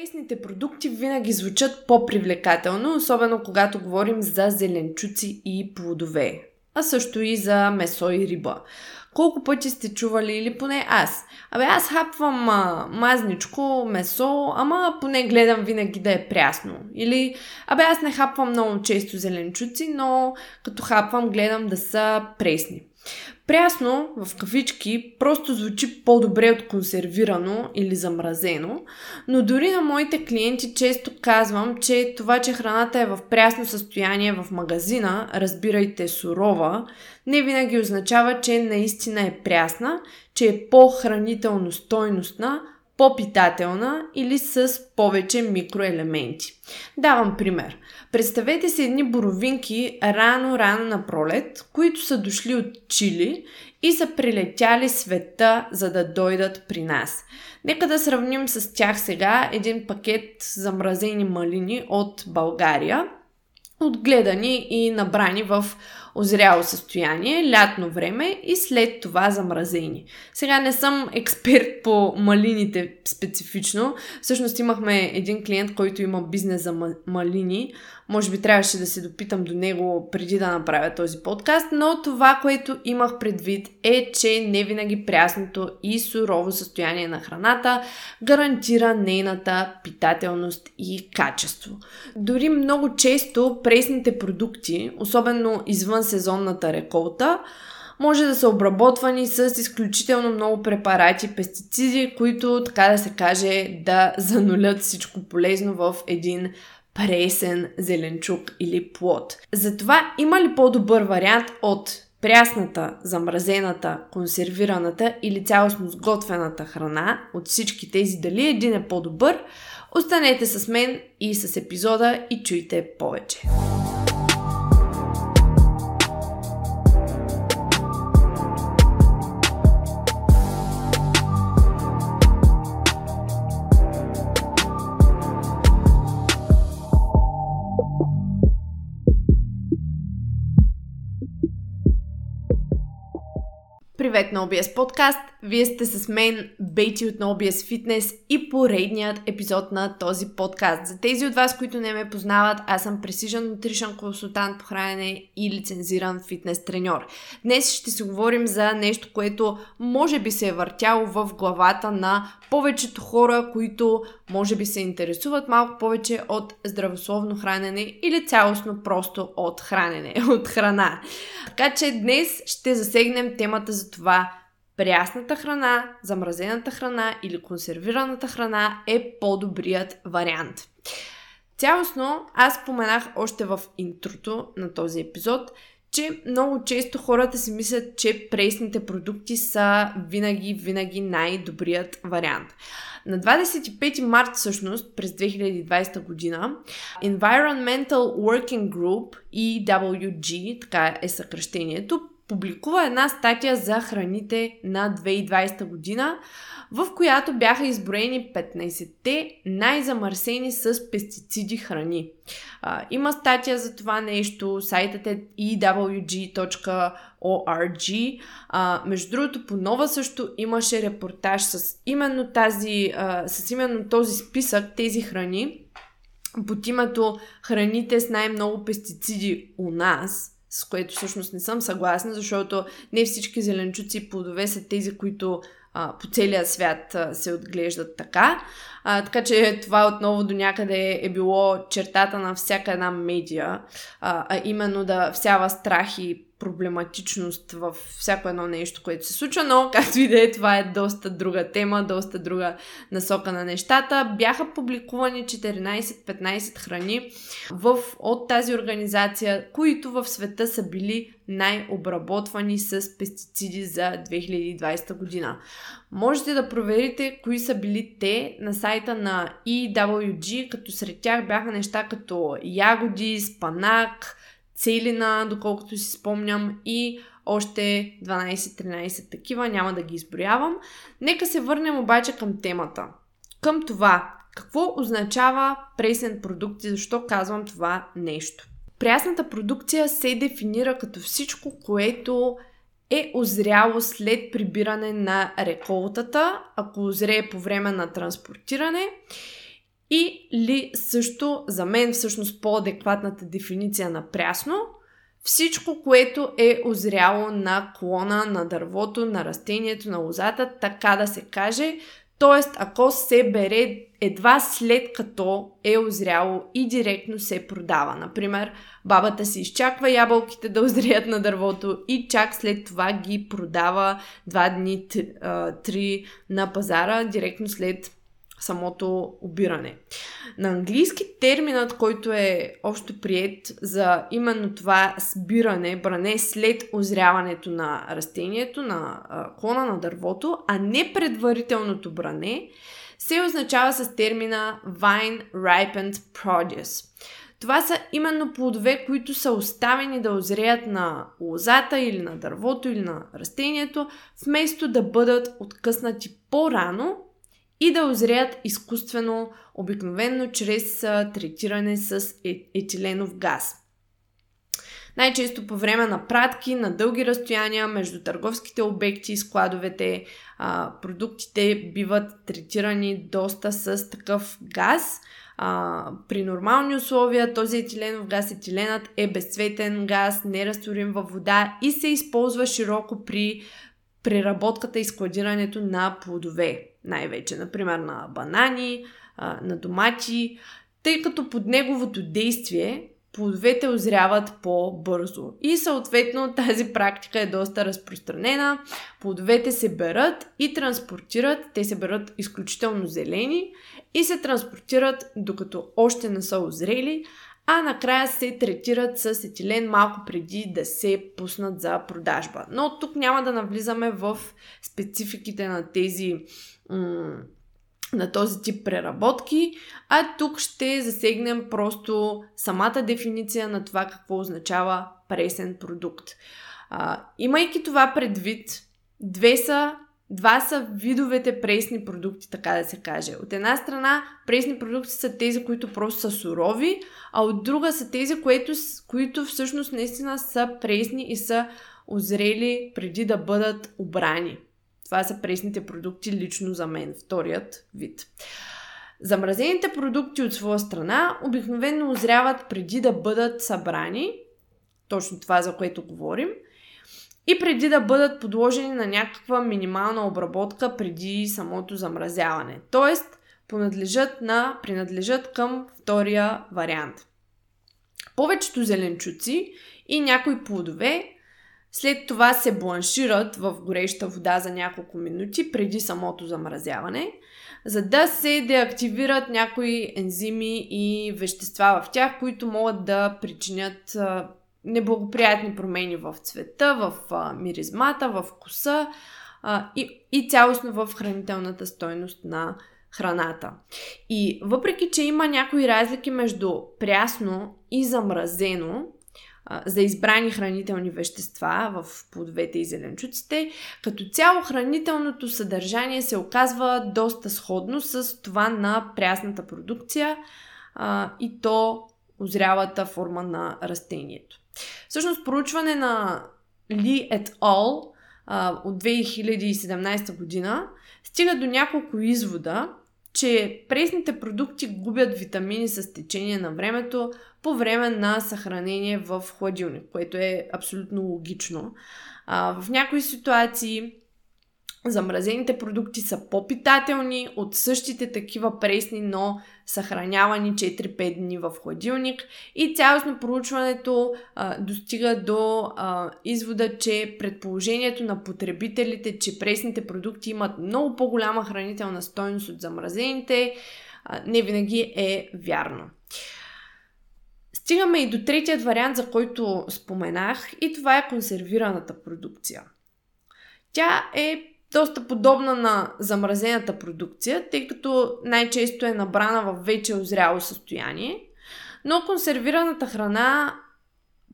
Пресните продукти винаги звучат по-привлекателно, особено когато говорим за зеленчуци и плодове, а също и за месо и риба. Колко пъти сте чували, или поне аз. Абе, аз хапвам а, мазничко, месо, ама поне гледам винаги да е прясно. Или, абе, аз не хапвам много често зеленчуци, но като хапвам, гледам да са пресни. Прясно, в кавички, просто звучи по-добре от консервирано или замразено, но дори на моите клиенти често казвам, че това, че храната е в прясно състояние в магазина, разбирайте сурова, не винаги означава, че наистина е прясна, че е по-хранително стойностна, по-питателна или с повече микроелементи. Давам пример. Представете си едни боровинки рано-рано на пролет, които са дошли от Чили и са прилетяли света, за да дойдат при нас. Нека да сравним с тях сега един пакет замразени малини от България, отгледани и набрани в озряло състояние, лятно време и след това замразени. Сега не съм експерт по малините специфично. Всъщност имахме един клиент, който има бизнес за малини. Може би трябваше да се допитам до него преди да направя този подкаст, но това, което имах предвид е, че не винаги прясното и сурово състояние на храната гарантира нейната питателност и качество. Дори много често пресните продукти, особено извън сезонната реколта, може да са обработвани с изключително много препарати, пестициди, които, така да се каже, да занулят всичко полезно в един пресен зеленчук или плод. Затова има ли по-добър вариант от прясната, замразената, консервираната или цялостно сготвената храна от всички тези, дали един е по-добър, останете с мен и с епизода и чуйте повече. Vetnou Bies podcast. Вие сте с мен, Бейти от OBS Fitness и поредният епизод на този подкаст. За тези от вас, които не ме познават, аз съм Precision Nutrition консултант по хранене и лицензиран фитнес треньор. Днес ще си говорим за нещо, което може би се е въртяло в главата на повечето хора, които може би се интересуват малко повече от здравословно хранене или цялостно просто от хранене, от храна. Така че днес ще засегнем темата за това прясната храна, замразената храна или консервираната храна е по-добрият вариант. Цялостно, аз споменах още в интрото на този епизод, че много често хората си мислят, че пресните продукти са винаги, винаги най-добрият вариант. На 25 март всъщност, през 2020 година, Environmental Working Group, EWG, така е съкръщението, публикува една статия за храните на 2020 година, в която бяха изброени 15-те най-замърсени с пестициди храни. А, има статия за това нещо, сайтът е ewg.org. А, между другото, по нова също имаше репортаж с именно, тази, а, с именно този списък, тези храни, под името храните с най-много пестициди у нас – с което всъщност не съм съгласна, защото не всички зеленчуци и плодове са тези, които а, по целия свят а, се отглеждат така. А, така че това отново до някъде е било чертата на всяка една медия, а, а именно да всява страх и проблематичност в всяко едно нещо, което се случва, но както и да е, това е доста друга тема, доста друга насока на нещата. Бяха публикувани 14-15 храни в, от тази организация, които в света са били най-обработвани с пестициди за 2020 година. Можете да проверите кои са били те на сайта на EWG, като сред тях бяха неща като ягоди, спанак, целина, доколкото си спомням, и още 12-13 такива, няма да ги изброявам. Нека се върнем обаче към темата. Към това, какво означава пресен продукт и защо казвам това нещо. Прясната продукция се дефинира като всичко, което е озряло след прибиране на реколтата, ако озрее по време на транспортиране Или също, за мен всъщност по-адекватната дефиниция на прясно, всичко, което е озряло на клона, на дървото, на растението, на лозата, така да се каже. Тоест, ако се бере едва след като е озряло и директно се продава. Например, бабата си изчаква ябълките да озреят на дървото и чак след това ги продава два дни, три на пазара, директно след самото обиране. На английски терминът, който е общо прият за именно това сбиране, бране след озряването на растението, на клона на дървото, а не предварителното бране, се означава с термина Vine Ripened Produce. Това са именно плодове, които са оставени да озреят на лозата или на дървото или на растението, вместо да бъдат откъснати по-рано и да озреят изкуствено, обикновенно чрез третиране с е, етиленов газ. Най-често по време на пратки на дълги разстояния между търговските обекти и складовете а, продуктите биват третирани доста с такъв газ. А, при нормални условия този етиленов газ, етиленът е безцветен газ, нерастворим във вода и се използва широко при преработката и складирането на плодове. Най-вече, например, на банани, на домати, тъй като под неговото действие плодовете озряват по-бързо. И съответно тази практика е доста разпространена. Плодовете се берат и транспортират. Те се берат изключително зелени и се транспортират докато още не са озрели, а накрая се третират с етилен малко преди да се пуснат за продажба. Но тук няма да навлизаме в спецификите на тези на този тип преработки, а тук ще засегнем просто самата дефиниция на това какво означава пресен продукт. А, имайки това предвид, две са, два са видовете пресни продукти, така да се каже. От една страна, пресни продукти са тези, които просто са сурови, а от друга са тези, които, които всъщност наистина са пресни и са озрели преди да бъдат обрани. Това са пресните продукти лично за мен, вторият вид. Замразените продукти от своя страна обикновено озряват преди да бъдат събрани, точно това за което говорим, и преди да бъдат подложени на някаква минимална обработка преди самото замразяване. Тоест, принадлежат, на, принадлежат към втория вариант. Повечето зеленчуци и някои плодове след това се бланшират в гореща вода за няколко минути преди самото замразяване, за да се деактивират някои ензими и вещества в тях, които могат да причинят неблагоприятни промени в цвета, в миризмата, в вкуса и, и цялостно в хранителната стойност на храната. И въпреки, че има някои разлики между прясно и замразено, за избрани хранителни вещества в плодовете и зеленчуците. Като цяло хранителното съдържание се оказва доста сходно с това на прясната продукция а, и то озрялата форма на растението. Всъщност проучване на Ли et al. от 2017 година стига до няколко извода, че пресните продукти губят витамини с течение на времето по време на съхранение в хладилник, което е абсолютно логично. В някои ситуации замразените продукти са по-питателни от същите такива пресни, но съхранявани 4-5 дни в хладилник и цялостно проучването а, достига до а, извода, че предположението на потребителите, че пресните продукти имат много по-голяма хранителна стойност от замразените, а, не винаги е вярно. Стигаме и до третият вариант, за който споменах, и това е консервираната продукция. Тя е доста подобна на замразената продукция, тъй като най-често е набрана в вече озряло състояние, но консервираната храна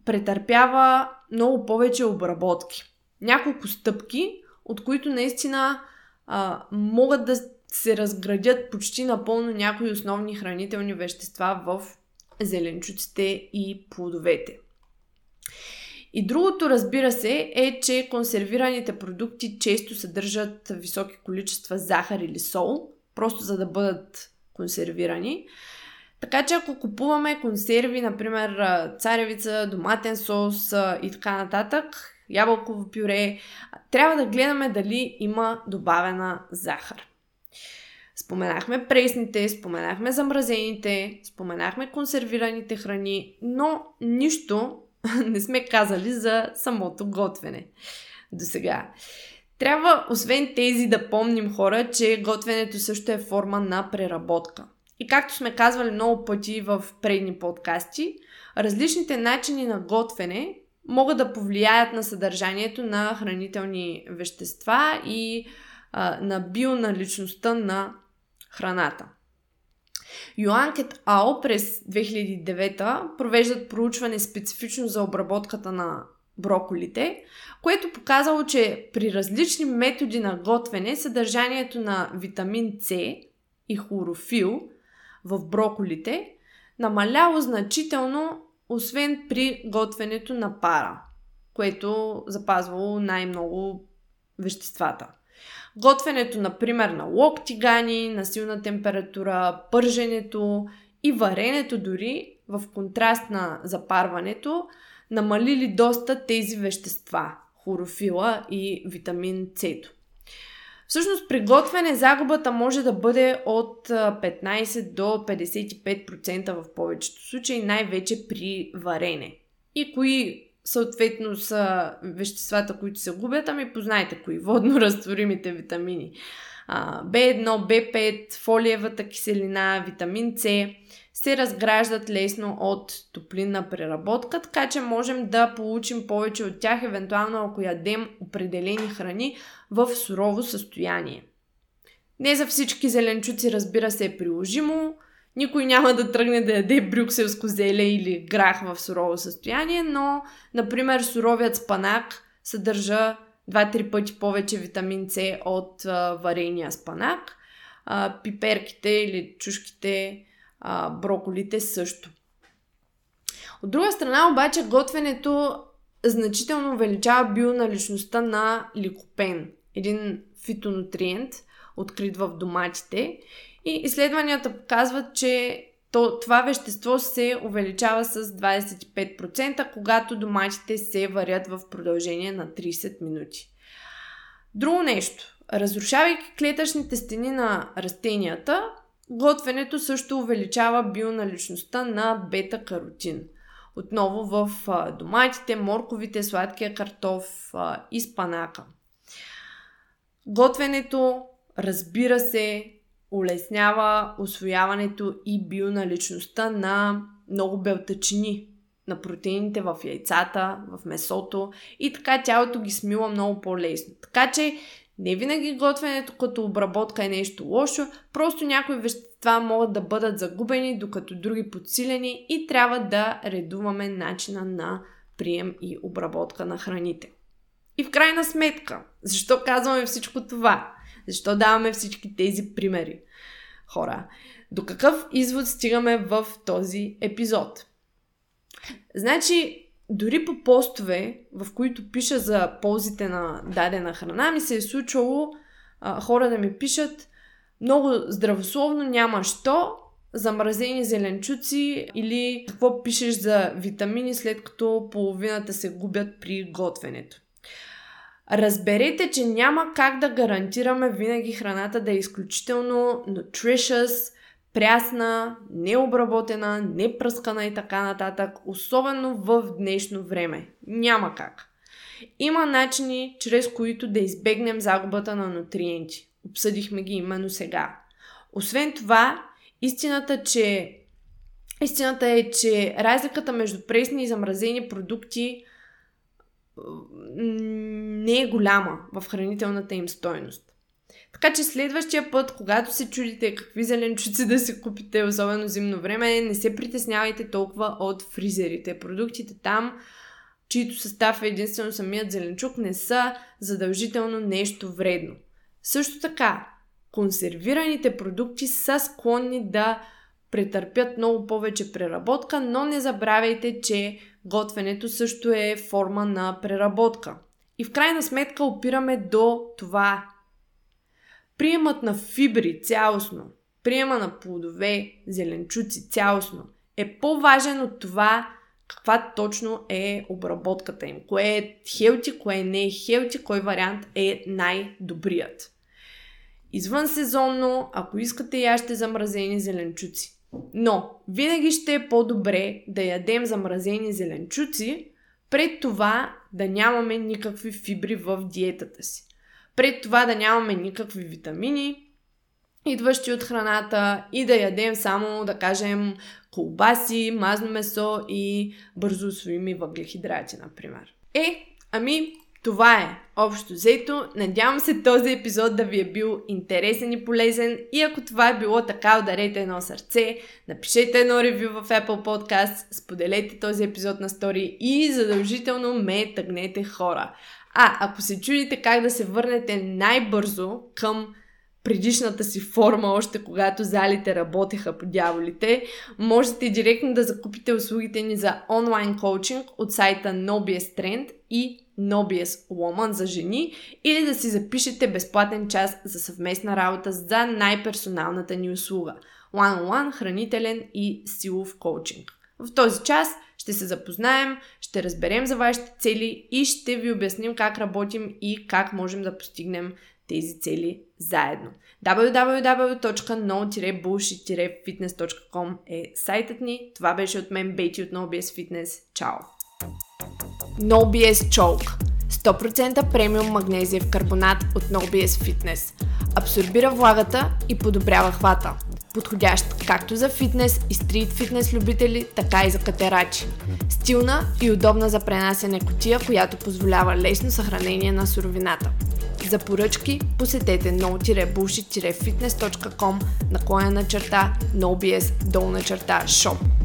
претърпява много повече обработки. Няколко стъпки, от които наистина а, могат да се разградят почти напълно някои основни хранителни вещества в зеленчуците и плодовете. И другото, разбира се, е, че консервираните продукти често съдържат високи количества захар или сол, просто за да бъдат консервирани. Така че ако купуваме консерви, например царевица, доматен сос и така нататък, ябълково пюре, трябва да гледаме дали има добавена захар. Споменахме пресните, споменахме замразените, споменахме консервираните храни, но нищо не сме казали за самото готвене до сега. Трябва, освен тези, да помним хора, че готвенето също е форма на преработка. И както сме казвали много пъти в предни подкасти, различните начини на готвене могат да повлияят на съдържанието на хранителни вещества и а, на бионаличността на храната. Йоанкет Ао през 2009 провеждат проучване специфично за обработката на броколите, което показало, че при различни методи на готвене съдържанието на витамин С и хлорофил в броколите намаляло значително, освен при готвенето на пара, което запазвало най-много веществата. Готвенето, например, на лок тигани, на силна температура, пърженето и варенето дори, в контраст на запарването, намалили доста тези вещества – хлорофила и витамин С. Всъщност при готвене загубата може да бъде от 15 до 55% в повечето случаи, най-вече при варене. И кои съответно са веществата, които се губят, ами познайте кои. Водно разтворимите витамини. B1, B5, фолиевата киселина, витамин С се разграждат лесно от топлинна преработка, така че можем да получим повече от тях, евентуално ако ядем определени храни в сурово състояние. Не за всички зеленчуци, разбира се, е приложимо. Никой няма да тръгне да яде брюкселско зеле или грах в сурово състояние, но, например, суровият спанак съдържа 2-3 пъти повече витамин С от а, варения спанак. А, пиперките или чушките, а, броколите също. От друга страна обаче готвенето значително увеличава бионаличността на ликопен, един фитонутриент, открит в доматите. И изследванията показват, че то, това вещество се увеличава с 25%, когато доматите се варят в продължение на 30 минути. Друго нещо. Разрушавайки клетъчните стени на растенията, готвенето също увеличава бионаличността на бета-каротин. Отново в доматите, морковите, сладкия картоф и спанака. Готвенето, разбира се, улеснява освояването и бионаличността на много белтъчини, на протеините в яйцата, в месото и така тялото ги смила много по-лесно. Така че не винаги готвенето като обработка е нещо лошо, просто някои вещества могат да бъдат загубени, докато други подсилени и трябва да редуваме начина на прием и обработка на храните. И в крайна сметка, защо казваме всичко това? Защо даваме всички тези примери? Хора, до какъв извод стигаме в този епизод? Значи, дори по постове, в които пиша за ползите на дадена храна, ми се е случвало а, хора да ми пишат много здравословно, няма що, замразени зеленчуци или какво пишеш за витамини, след като половината се губят при готвенето. Разберете, че няма как да гарантираме винаги храната да е изключително nutritious, прясна, необработена, непръскана и така нататък, особено в днешно време. Няма как. Има начини, чрез които да избегнем загубата на нутриенти. Обсъдихме ги именно сега. Освен това, истината, че Истината е, че разликата между пресни и замразени продукти не е голяма в хранителната им стойност. Така че следващия път, когато се чудите какви зеленчуци да си купите, особено зимно време, не се притеснявайте толкова от фризерите. Продуктите там, чието състав е единствено самият зеленчук, не са задължително нещо вредно. Също така, консервираните продукти са склонни да претърпят много повече преработка, но не забравяйте, че готвенето също е форма на преработка. И в крайна сметка опираме до това Приемът на фибри цялостно приема на плодове, зеленчуци цялостно е по-важен от това каква точно е обработката им. Кое е хелти, кое не е хелти, кой вариант е най-добрият. Извън сезонно, ако искате, яще замразени зеленчуци. Но винаги ще е по-добре да ядем замразени зеленчуци, пред това да нямаме никакви фибри в диетата си. Пред това да нямаме никакви витамини, идващи от храната и да ядем само, да кажем, колбаси, мазно месо и бързо усвоими въглехидрати, например. Е, ами, това е общо взето. Надявам се този епизод да ви е бил интересен и полезен и ако това е било така, ударете едно сърце, напишете едно ревю в Apple Podcast, споделете този епизод на стори и задължително ме тъгнете хора. А, ако се чудите как да се върнете най-бързо към предишната си форма, още когато залите работеха по дяволите, можете директно да закупите услугите ни за онлайн коучинг от сайта Nobies Trend и Nobies Woman за жени или да си запишете безплатен час за съвместна работа за най-персоналната ни услуга – one-on-one, хранителен и силов коучинг. В този час ще се запознаем, ще разберем за вашите цели и ще ви обясним как работим и как можем да постигнем тези цели заедно. www.no-bullshit-fitness.com е сайтът ни. Това беше от мен, Бейти от NoBS Fitness. Чао! NoBS Choke 100% премиум магнезиев карбонат от NoBS Fitness. Абсорбира влагата и подобрява хвата. Подходящ както за фитнес и стрит фитнес любители, така и за катерачи. Стилна и удобна за пренасене котия, която позволява лесно съхранение на суровината. За поръчки посетете no-bullshit-fitness.com наклоня на черта nobs долна черта shop.